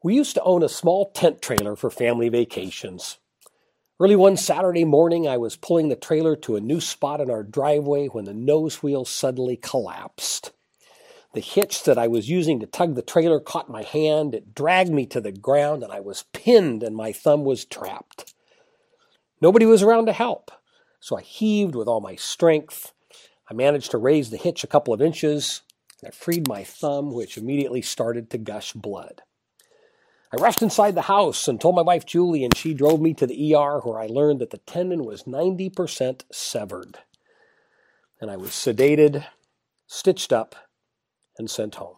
We used to own a small tent trailer for family vacations. Early one Saturday morning, I was pulling the trailer to a new spot in our driveway when the nose wheel suddenly collapsed. The hitch that I was using to tug the trailer caught my hand. It dragged me to the ground, and I was pinned, and my thumb was trapped. Nobody was around to help, so I heaved with all my strength. I managed to raise the hitch a couple of inches, and I freed my thumb, which immediately started to gush blood. I rushed inside the house and told my wife Julie, and she drove me to the ER where I learned that the tendon was 90% severed. And I was sedated, stitched up, and sent home.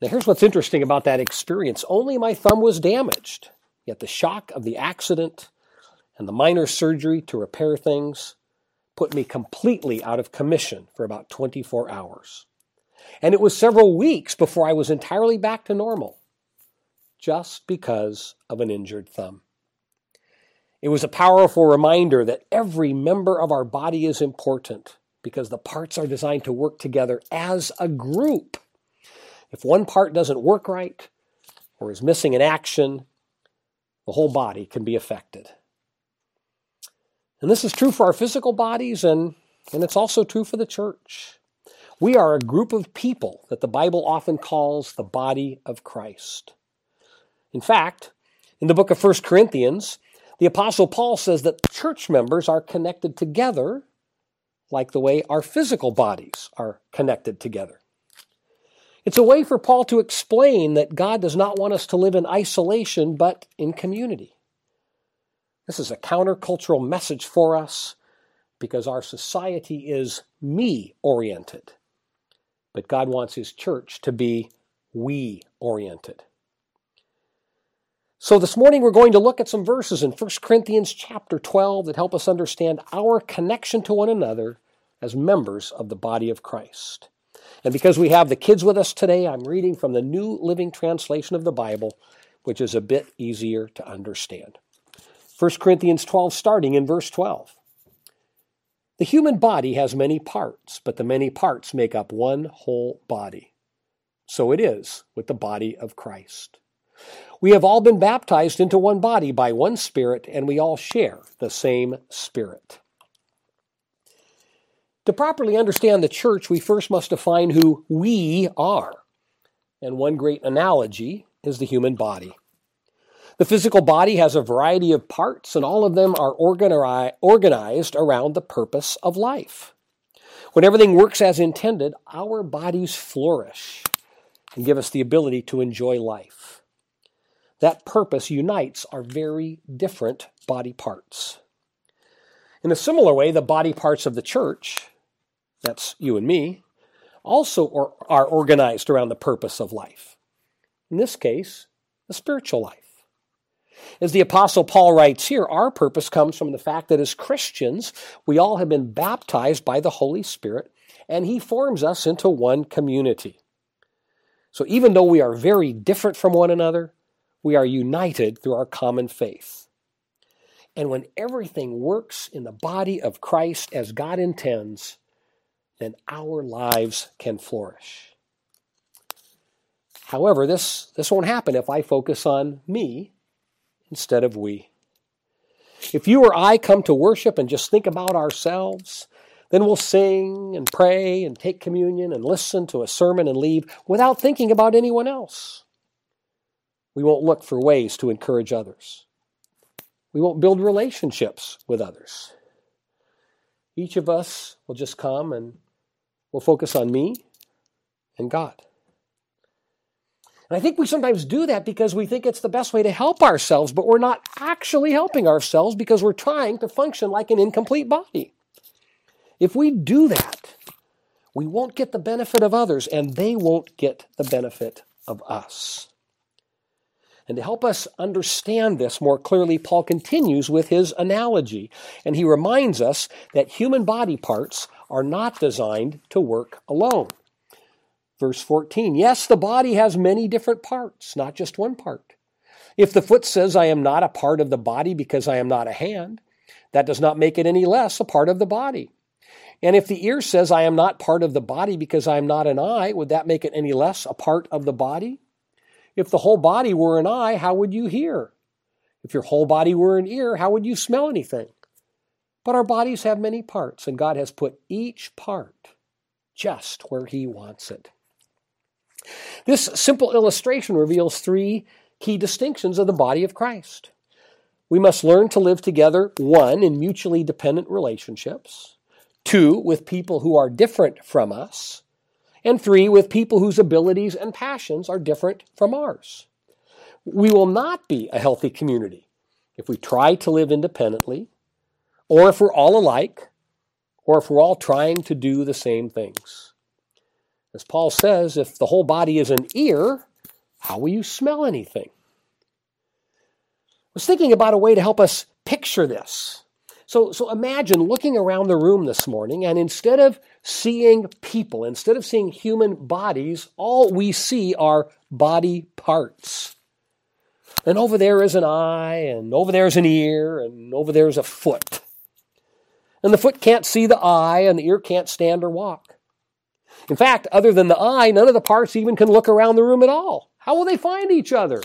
Now, here's what's interesting about that experience only my thumb was damaged, yet the shock of the accident and the minor surgery to repair things put me completely out of commission for about 24 hours. And it was several weeks before I was entirely back to normal, just because of an injured thumb. It was a powerful reminder that every member of our body is important because the parts are designed to work together as a group. If one part doesn't work right or is missing an action, the whole body can be affected. And this is true for our physical bodies, and, and it's also true for the church. We are a group of people that the Bible often calls the body of Christ. In fact, in the book of 1 Corinthians, the Apostle Paul says that church members are connected together like the way our physical bodies are connected together. It's a way for Paul to explain that God does not want us to live in isolation, but in community. This is a countercultural message for us because our society is me oriented but God wants His church to be we oriented. So this morning we're going to look at some verses in 1 Corinthians chapter 12 that help us understand our connection to one another as members of the body of Christ. And because we have the kids with us today, I'm reading from the New Living Translation of the Bible, which is a bit easier to understand. 1 Corinthians 12, starting in verse 12. The human body has many parts, but the many parts make up one whole body. So it is with the body of Christ. We have all been baptized into one body by one Spirit, and we all share the same Spirit. To properly understand the church, we first must define who we are. And one great analogy is the human body. The physical body has a variety of parts, and all of them are organized around the purpose of life. When everything works as intended, our bodies flourish and give us the ability to enjoy life. That purpose unites our very different body parts. In a similar way, the body parts of the church, that's you and me, also are organized around the purpose of life. In this case, the spiritual life. As the Apostle Paul writes here, our purpose comes from the fact that as Christians, we all have been baptized by the Holy Spirit, and He forms us into one community. So even though we are very different from one another, we are united through our common faith. And when everything works in the body of Christ as God intends, then our lives can flourish. However, this, this won't happen if I focus on me instead of we. If you or I come to worship and just think about ourselves, then we'll sing and pray and take communion and listen to a sermon and leave without thinking about anyone else. We won't look for ways to encourage others. We won't build relationships with others. Each of us will just come and we'll focus on me and God. And I think we sometimes do that because we think it's the best way to help ourselves, but we're not actually helping ourselves because we're trying to function like an incomplete body. If we do that, we won't get the benefit of others, and they won't get the benefit of us. And to help us understand this more clearly, Paul continues with his analogy, and he reminds us that human body parts are not designed to work alone. Verse 14 Yes, the body has many different parts, not just one part. If the foot says, I am not a part of the body because I am not a hand, that does not make it any less a part of the body. And if the ear says, I am not part of the body because I am not an eye, would that make it any less a part of the body? If the whole body were an eye, how would you hear? If your whole body were an ear, how would you smell anything? But our bodies have many parts, and God has put each part just where He wants it. This simple illustration reveals three key distinctions of the body of Christ. We must learn to live together, one, in mutually dependent relationships, two, with people who are different from us, and three, with people whose abilities and passions are different from ours. We will not be a healthy community if we try to live independently, or if we're all alike, or if we're all trying to do the same things. As Paul says, if the whole body is an ear, how will you smell anything? I was thinking about a way to help us picture this. So, so imagine looking around the room this morning, and instead of seeing people, instead of seeing human bodies, all we see are body parts. And over there is an eye, and over there is an ear, and over there is a foot. And the foot can't see the eye, and the ear can't stand or walk. In fact, other than the eye, none of the parts even can look around the room at all. How will they find each other?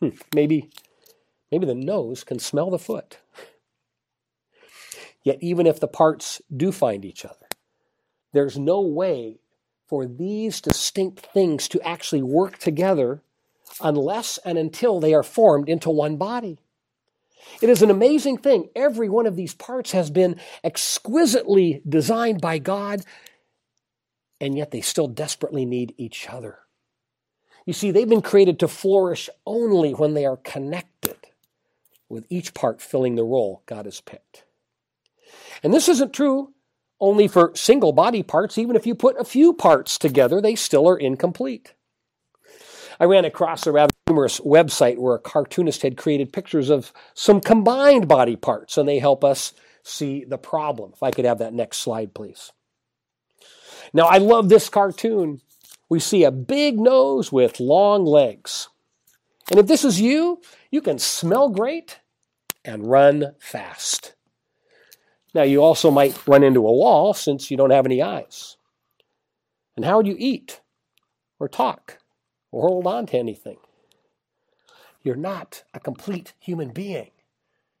Hmm, maybe, maybe the nose can smell the foot. Yet, even if the parts do find each other, there's no way for these distinct things to actually work together unless and until they are formed into one body. It is an amazing thing. Every one of these parts has been exquisitely designed by God, and yet they still desperately need each other. You see, they've been created to flourish only when they are connected, with each part filling the role God has picked. And this isn't true only for single body parts. Even if you put a few parts together, they still are incomplete. I ran across a rather humorous website where a cartoonist had created pictures of some combined body parts, and they help us see the problem. If I could have that next slide, please. Now, I love this cartoon. We see a big nose with long legs. And if this is you, you can smell great and run fast. Now, you also might run into a wall since you don't have any eyes. And how would you eat or talk or hold on to anything? You're not a complete human being.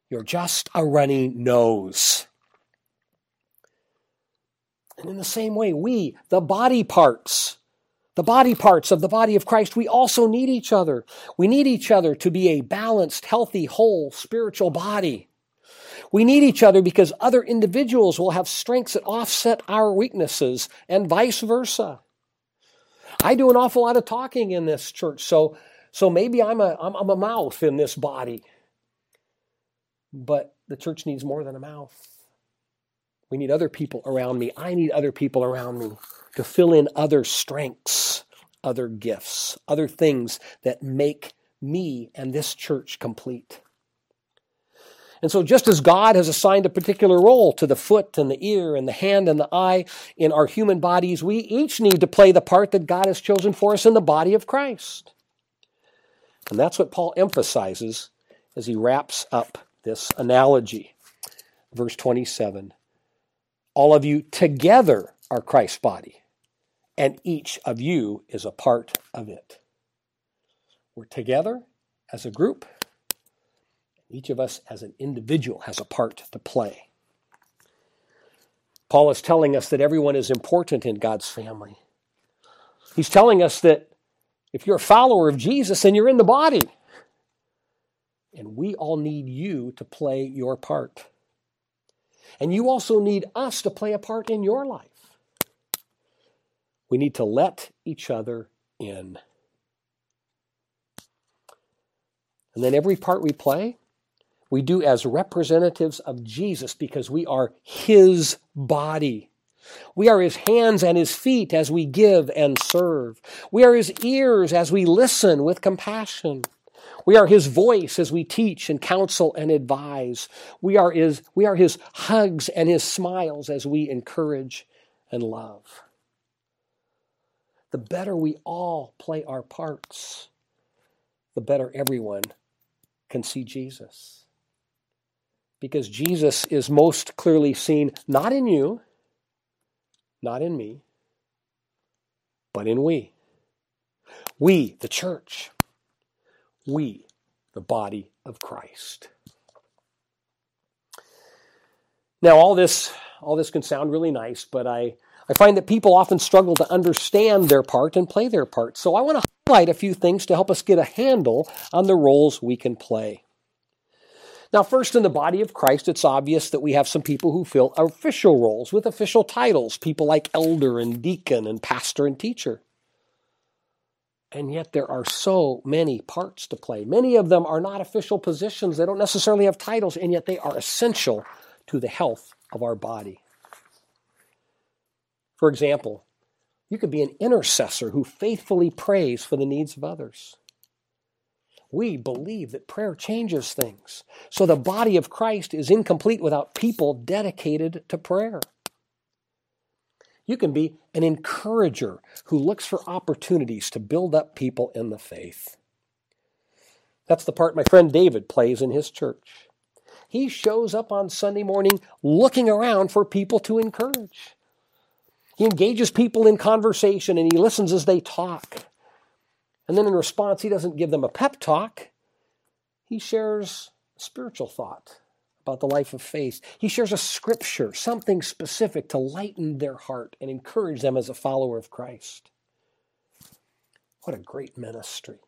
You're just a running nose. And in the same way, we, the body parts, the body parts of the body of Christ, we also need each other. We need each other to be a balanced, healthy, whole spiritual body. We need each other because other individuals will have strengths that offset our weaknesses and vice versa. I do an awful lot of talking in this church, so, so maybe I'm a, I'm, I'm a mouth in this body. But the church needs more than a mouth. We need other people around me. I need other people around me to fill in other strengths, other gifts, other things that make me and this church complete. And so, just as God has assigned a particular role to the foot and the ear and the hand and the eye in our human bodies, we each need to play the part that God has chosen for us in the body of Christ. And that's what Paul emphasizes as he wraps up this analogy. Verse 27 All of you together are Christ's body, and each of you is a part of it. We're together as a group each of us as an individual has a part to play. Paul is telling us that everyone is important in God's family. He's telling us that if you're a follower of Jesus, then you're in the body. And we all need you to play your part. And you also need us to play a part in your life. We need to let each other in. And then every part we play, we do as representatives of Jesus because we are His body. We are His hands and His feet as we give and serve. We are His ears as we listen with compassion. We are His voice as we teach and counsel and advise. We are His, we are His hugs and His smiles as we encourage and love. The better we all play our parts, the better everyone can see Jesus because Jesus is most clearly seen not in you, not in me, but in we. We, the church. We, the body of Christ. Now, all this, all this can sound really nice, but I, I find that people often struggle to understand their part and play their part. So I want to highlight a few things to help us get a handle on the roles we can play. Now, first, in the body of Christ, it's obvious that we have some people who fill official roles with official titles, people like elder and deacon and pastor and teacher. And yet, there are so many parts to play. Many of them are not official positions, they don't necessarily have titles, and yet they are essential to the health of our body. For example, you could be an intercessor who faithfully prays for the needs of others. We believe that prayer changes things. So the body of Christ is incomplete without people dedicated to prayer. You can be an encourager who looks for opportunities to build up people in the faith. That's the part my friend David plays in his church. He shows up on Sunday morning looking around for people to encourage. He engages people in conversation and he listens as they talk. And then in response, he doesn't give them a pep talk. He shares spiritual thought about the life of faith. He shares a scripture, something specific to lighten their heart and encourage them as a follower of Christ. What a great ministry.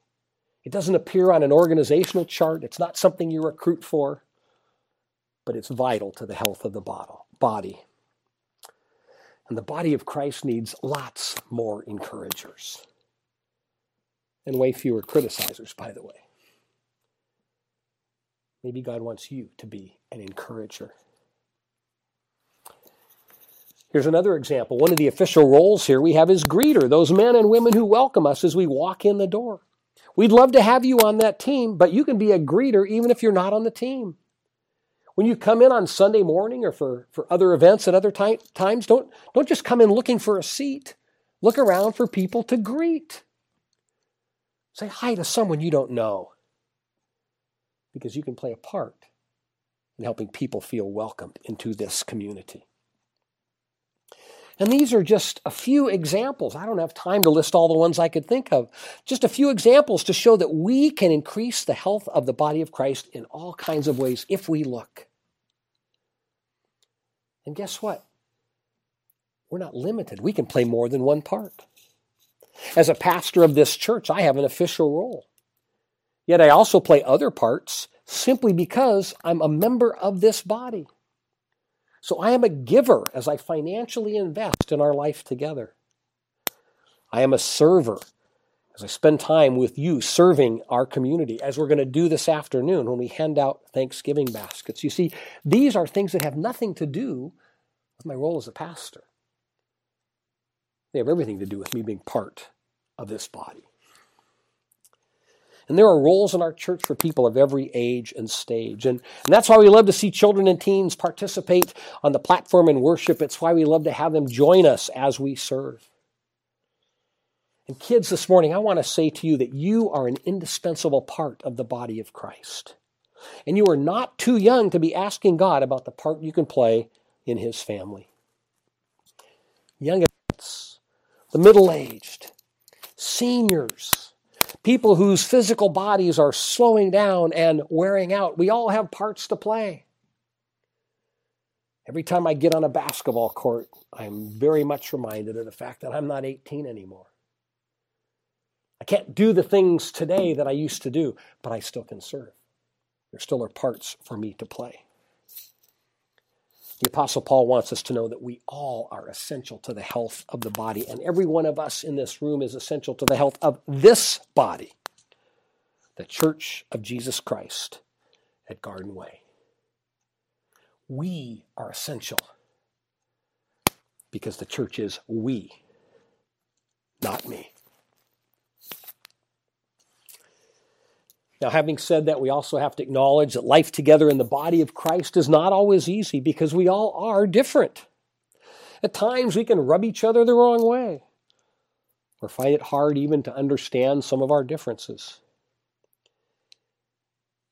It doesn't appear on an organizational chart, it's not something you recruit for, but it's vital to the health of the body. And the body of Christ needs lots more encouragers and way fewer criticizers, by the way. Maybe God wants you to be an encourager. Here's another example. One of the official roles here we have is greeter, those men and women who welcome us as we walk in the door. We'd love to have you on that team, but you can be a greeter even if you're not on the team. When you come in on Sunday morning or for, for other events at other ty- times, don't, don't just come in looking for a seat. Look around for people to greet. Say hi to someone you don't know because you can play a part in helping people feel welcomed into this community. And these are just a few examples. I don't have time to list all the ones I could think of. Just a few examples to show that we can increase the health of the body of Christ in all kinds of ways if we look. And guess what? We're not limited. We can play more than one part. As a pastor of this church, I have an official role. Yet I also play other parts simply because I'm a member of this body. So I am a giver as I financially invest in our life together. I am a server as I spend time with you serving our community, as we're going to do this afternoon when we hand out Thanksgiving baskets. You see, these are things that have nothing to do with my role as a pastor. They have everything to do with me being part of this body. And there are roles in our church for people of every age and stage. And, and that's why we love to see children and teens participate on the platform in worship. It's why we love to have them join us as we serve. And kids, this morning, I want to say to you that you are an indispensable part of the body of Christ. And you are not too young to be asking God about the part you can play in His family. Young adults, the middle aged, seniors, people whose physical bodies are slowing down and wearing out. We all have parts to play. Every time I get on a basketball court, I'm very much reminded of the fact that I'm not 18 anymore. I can't do the things today that I used to do, but I still can serve. There still are parts for me to play. The Apostle Paul wants us to know that we all are essential to the health of the body, and every one of us in this room is essential to the health of this body, the Church of Jesus Christ at Garden Way. We are essential because the church is we, not me. Now, having said that, we also have to acknowledge that life together in the body of Christ is not always easy because we all are different. At times, we can rub each other the wrong way or find it hard even to understand some of our differences.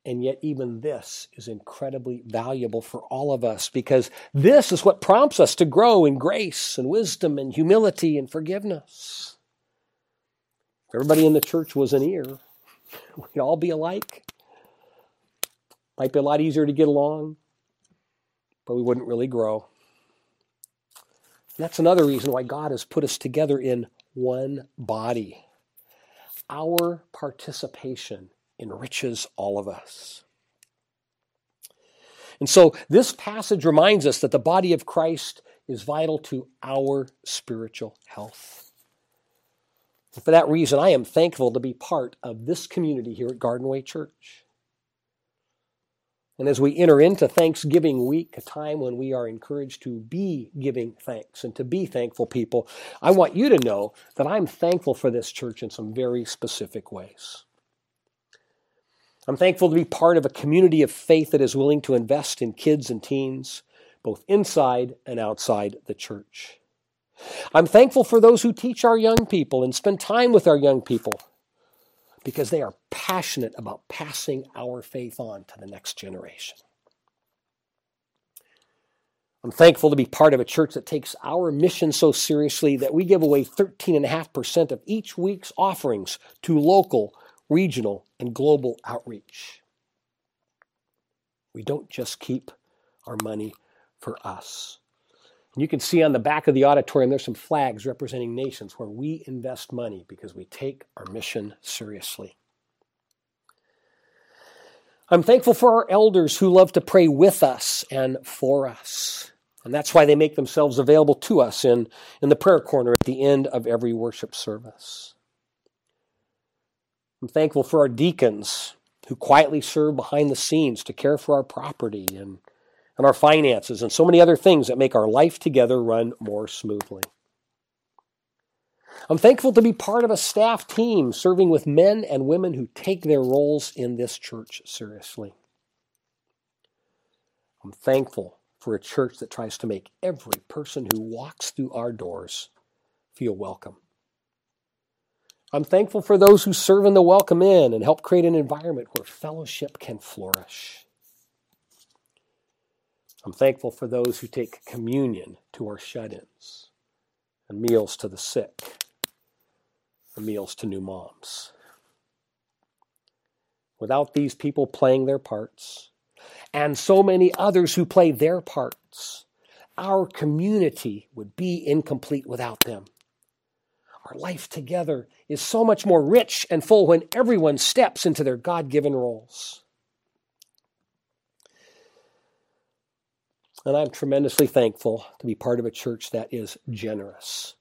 And yet, even this is incredibly valuable for all of us because this is what prompts us to grow in grace and wisdom and humility and forgiveness. Everybody in the church was an ear, we'd all be alike. Might be a lot easier to get along, but we wouldn't really grow. And that's another reason why God has put us together in one body. Our participation enriches all of us. And so this passage reminds us that the body of Christ is vital to our spiritual health. For that reason, I am thankful to be part of this community here at Garden Way Church. And as we enter into Thanksgiving week, a time when we are encouraged to be giving thanks and to be thankful people, I want you to know that I'm thankful for this church in some very specific ways. I'm thankful to be part of a community of faith that is willing to invest in kids and teens, both inside and outside the church. I'm thankful for those who teach our young people and spend time with our young people because they are passionate about passing our faith on to the next generation. I'm thankful to be part of a church that takes our mission so seriously that we give away 13.5% of each week's offerings to local, regional, and global outreach. We don't just keep our money for us. And you can see on the back of the auditorium, there's some flags representing nations where we invest money because we take our mission seriously. I'm thankful for our elders who love to pray with us and for us. And that's why they make themselves available to us in, in the prayer corner at the end of every worship service. I'm thankful for our deacons who quietly serve behind the scenes to care for our property and and our finances and so many other things that make our life together run more smoothly. I'm thankful to be part of a staff team serving with men and women who take their roles in this church seriously. I'm thankful for a church that tries to make every person who walks through our doors feel welcome. I'm thankful for those who serve in the welcome in and help create an environment where fellowship can flourish. I'm thankful for those who take communion to our shut ins and meals to the sick and meals to new moms. Without these people playing their parts, and so many others who play their parts, our community would be incomplete without them. Our life together is so much more rich and full when everyone steps into their God given roles. And I'm tremendously thankful to be part of a church that is generous,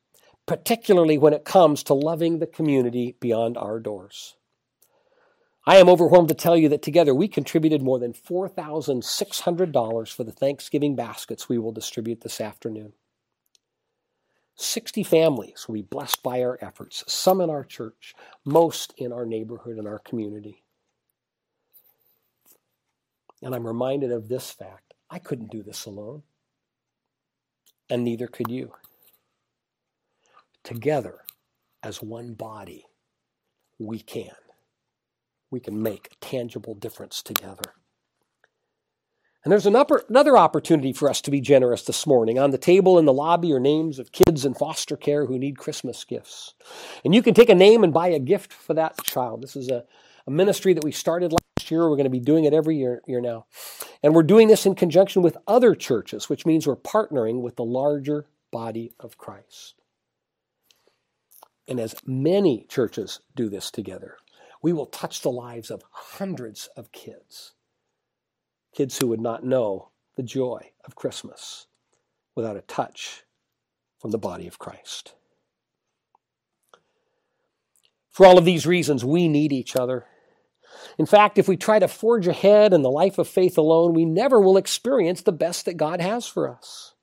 particularly when it comes to loving the community beyond our doors. I am overwhelmed to tell you that together we contributed more than $4,600 for the Thanksgiving baskets we will distribute this afternoon. 60 families will be blessed by our efforts, some in our church, most in our neighborhood and our community. And I'm reminded of this fact I couldn't do this alone. And neither could you. Together, as one body, we can. We can make a tangible difference together. And there's another opportunity for us to be generous this morning. On the table in the lobby are names of kids in foster care who need Christmas gifts. And you can take a name and buy a gift for that child. This is a, a ministry that we started year. We're going to be doing it every year, year now. And we're doing this in conjunction with other churches, which means we're partnering with the larger body of Christ. And as many churches do this together, we will touch the lives of hundreds of kids. Kids who would not know the joy of Christmas without a touch from the body of Christ. For all of these reasons, we need each other. In fact, if we try to forge ahead in the life of faith alone, we never will experience the best that God has for us.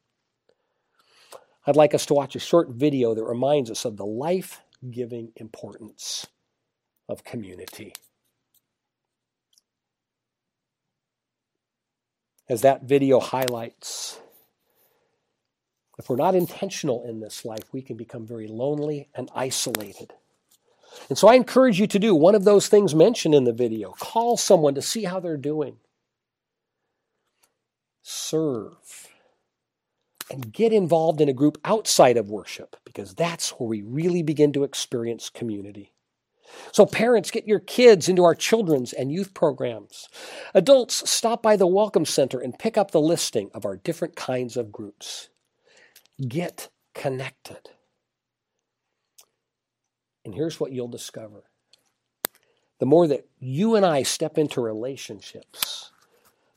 I'd like us to watch a short video that reminds us of the life giving importance of community. As that video highlights, if we're not intentional in this life, we can become very lonely and isolated. And so I encourage you to do one of those things mentioned in the video. Call someone to see how they're doing. Serve. And get involved in a group outside of worship because that's where we really begin to experience community. So, parents, get your kids into our children's and youth programs. Adults, stop by the Welcome Center and pick up the listing of our different kinds of groups. Get connected. And here's what you'll discover the more that you and I step into relationships,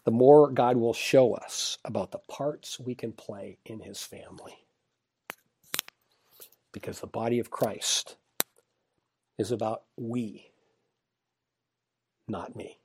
the more God will show us about the parts we can play in His family. Because the body of Christ is about we, not me.